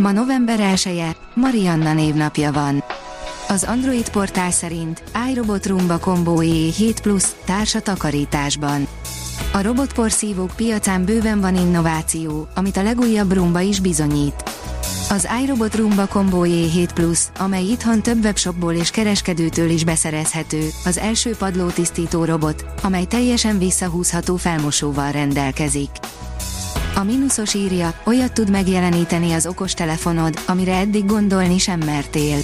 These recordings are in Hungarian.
Ma november 1-e, Marianna névnapja van. Az Android portál szerint iRobot Roomba Combo E7 Plus társa takarításban. A robotporszívók piacán bőven van innováció, amit a legújabb Roomba is bizonyít. Az iRobot Roomba Combo E7 Plus, amely itthon több webshopból és kereskedőtől is beszerezhető, az első padlótisztító robot, amely teljesen visszahúzható felmosóval rendelkezik. A mínuszos írja, olyat tud megjeleníteni az okostelefonod, amire eddig gondolni sem mertél.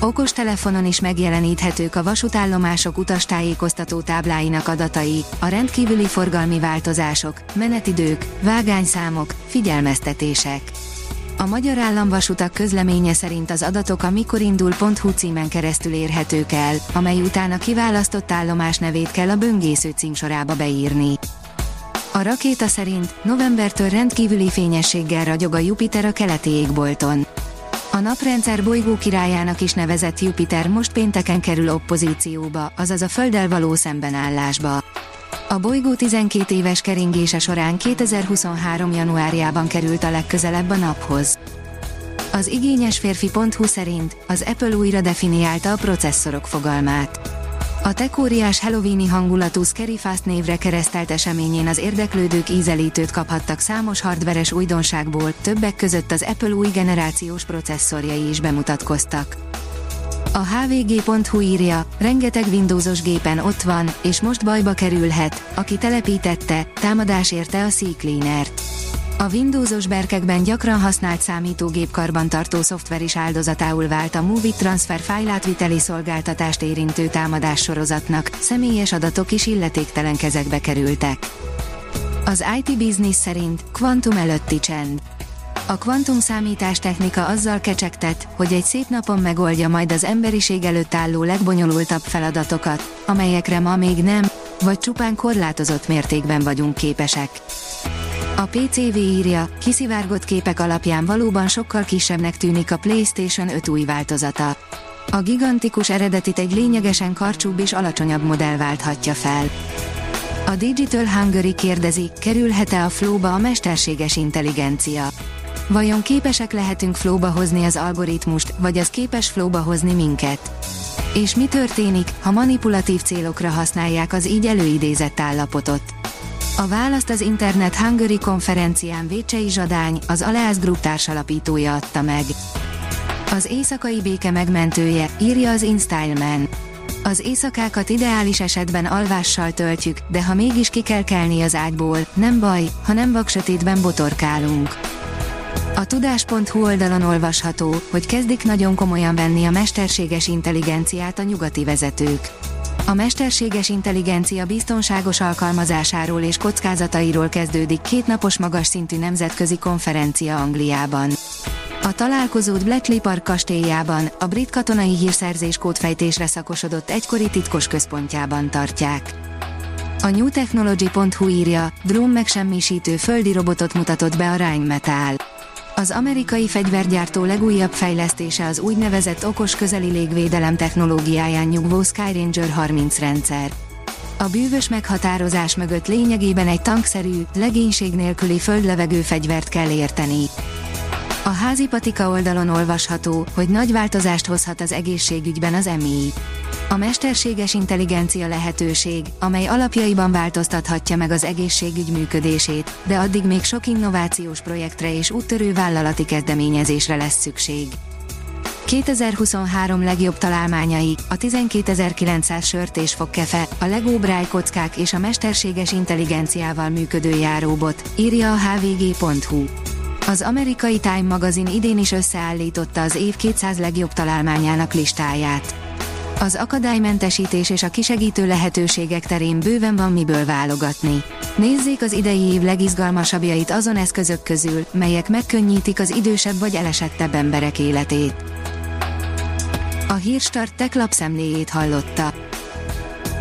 Okostelefonon is megjeleníthetők a vasútállomások utastájékoztató tábláinak adatai, a rendkívüli forgalmi változások, menetidők, vágányszámok, figyelmeztetések. A Magyar Államvasutak közleménye szerint az adatok a mikorindul.hu címen keresztül érhetők el, amely után a kiválasztott állomás nevét kell a böngésző címsorába beírni. A rakéta szerint novembertől rendkívüli fényességgel ragyog a Jupiter a keleti égbolton. A naprendszer bolygó királyának is nevezett Jupiter most pénteken kerül oppozícióba, azaz a Földdel való szembenállásba. A bolygó 12 éves keringése során 2023. januárjában került a legközelebb a naphoz. Az igényes férfi.hu szerint az Apple újra definiálta a processzorok fogalmát. A tekóriás halloweeni hangulatú Scary Fast névre keresztelt eseményén az érdeklődők ízelítőt kaphattak számos hardveres újdonságból, többek között az Apple új generációs processzorjai is bemutatkoztak. A hvg.hu írja, rengeteg Windowsos gépen ott van, és most bajba kerülhet, aki telepítette, támadás érte a CCleaner-t. A Windowsos berkekben gyakran használt számítógép karbantartó szoftver is áldozatául vált a Movie Transfer fájlátviteli szolgáltatást érintő támadás sorozatnak, személyes adatok is illetéktelen kezekbe kerültek. Az IT Business szerint kvantum előtti csend. A kvantum számítástechnika azzal kecsegtet, hogy egy szép napon megoldja majd az emberiség előtt álló legbonyolultabb feladatokat, amelyekre ma még nem, vagy csupán korlátozott mértékben vagyunk képesek. A PCV írja, kiszivárgott képek alapján valóban sokkal kisebbnek tűnik a PlayStation 5 új változata. A gigantikus eredetit egy lényegesen karcsúbb és alacsonyabb modell válthatja fel. A Digital Hungary kérdezi, kerülhet-e a flóba a mesterséges intelligencia? Vajon képesek lehetünk flóba hozni az algoritmust, vagy az képes flóba hozni minket? És mi történik, ha manipulatív célokra használják az így előidézett állapotot? A választ az Internet Hungary konferencián Vécsei Zsadány, az Aleász Group társalapítója adta meg. Az éjszakai béke megmentője, írja az InStyleman. Az éjszakákat ideális esetben alvással töltjük, de ha mégis ki kell kelni az ágyból, nem baj, ha nem vaksötétben botorkálunk. A tudás.hu oldalon olvasható, hogy kezdik nagyon komolyan venni a mesterséges intelligenciát a nyugati vezetők. A mesterséges intelligencia biztonságos alkalmazásáról és kockázatairól kezdődik kétnapos magas szintű nemzetközi konferencia Angliában. A találkozót Bletchley Park kastélyában, a brit katonai hírszerzés kódfejtésre szakosodott egykori titkos központjában tartják. A newtechnology.hu írja, drón megsemmisítő földi robotot mutatott be a Rheinmetall. Az amerikai fegyvergyártó legújabb fejlesztése az úgynevezett okos közeli légvédelem technológiáján nyugvó Skyranger 30 rendszer. A bűvös meghatározás mögött lényegében egy tankszerű, legénység nélküli földlevegő fegyvert kell érteni. A házi patika oldalon olvasható, hogy nagy változást hozhat az egészségügyben az EMI. A mesterséges intelligencia lehetőség, amely alapjaiban változtathatja meg az egészségügy működését, de addig még sok innovációs projektre és úttörő vállalati kezdeményezésre lesz szükség. 2023 legjobb találmányai, a 12900 sört és fogkefe, a Lego Braille kockák és a mesterséges intelligenciával működő járóbot, írja a hvg.hu. Az amerikai Time magazin idén is összeállította az év 200 legjobb találmányának listáját. Az akadálymentesítés és a kisegítő lehetőségek terén bőven van miből válogatni. Nézzék az idei év legizgalmasabbjait azon eszközök közül, melyek megkönnyítik az idősebb vagy elesettebb emberek életét. A Hírstart tech lapszemléjét hallotta.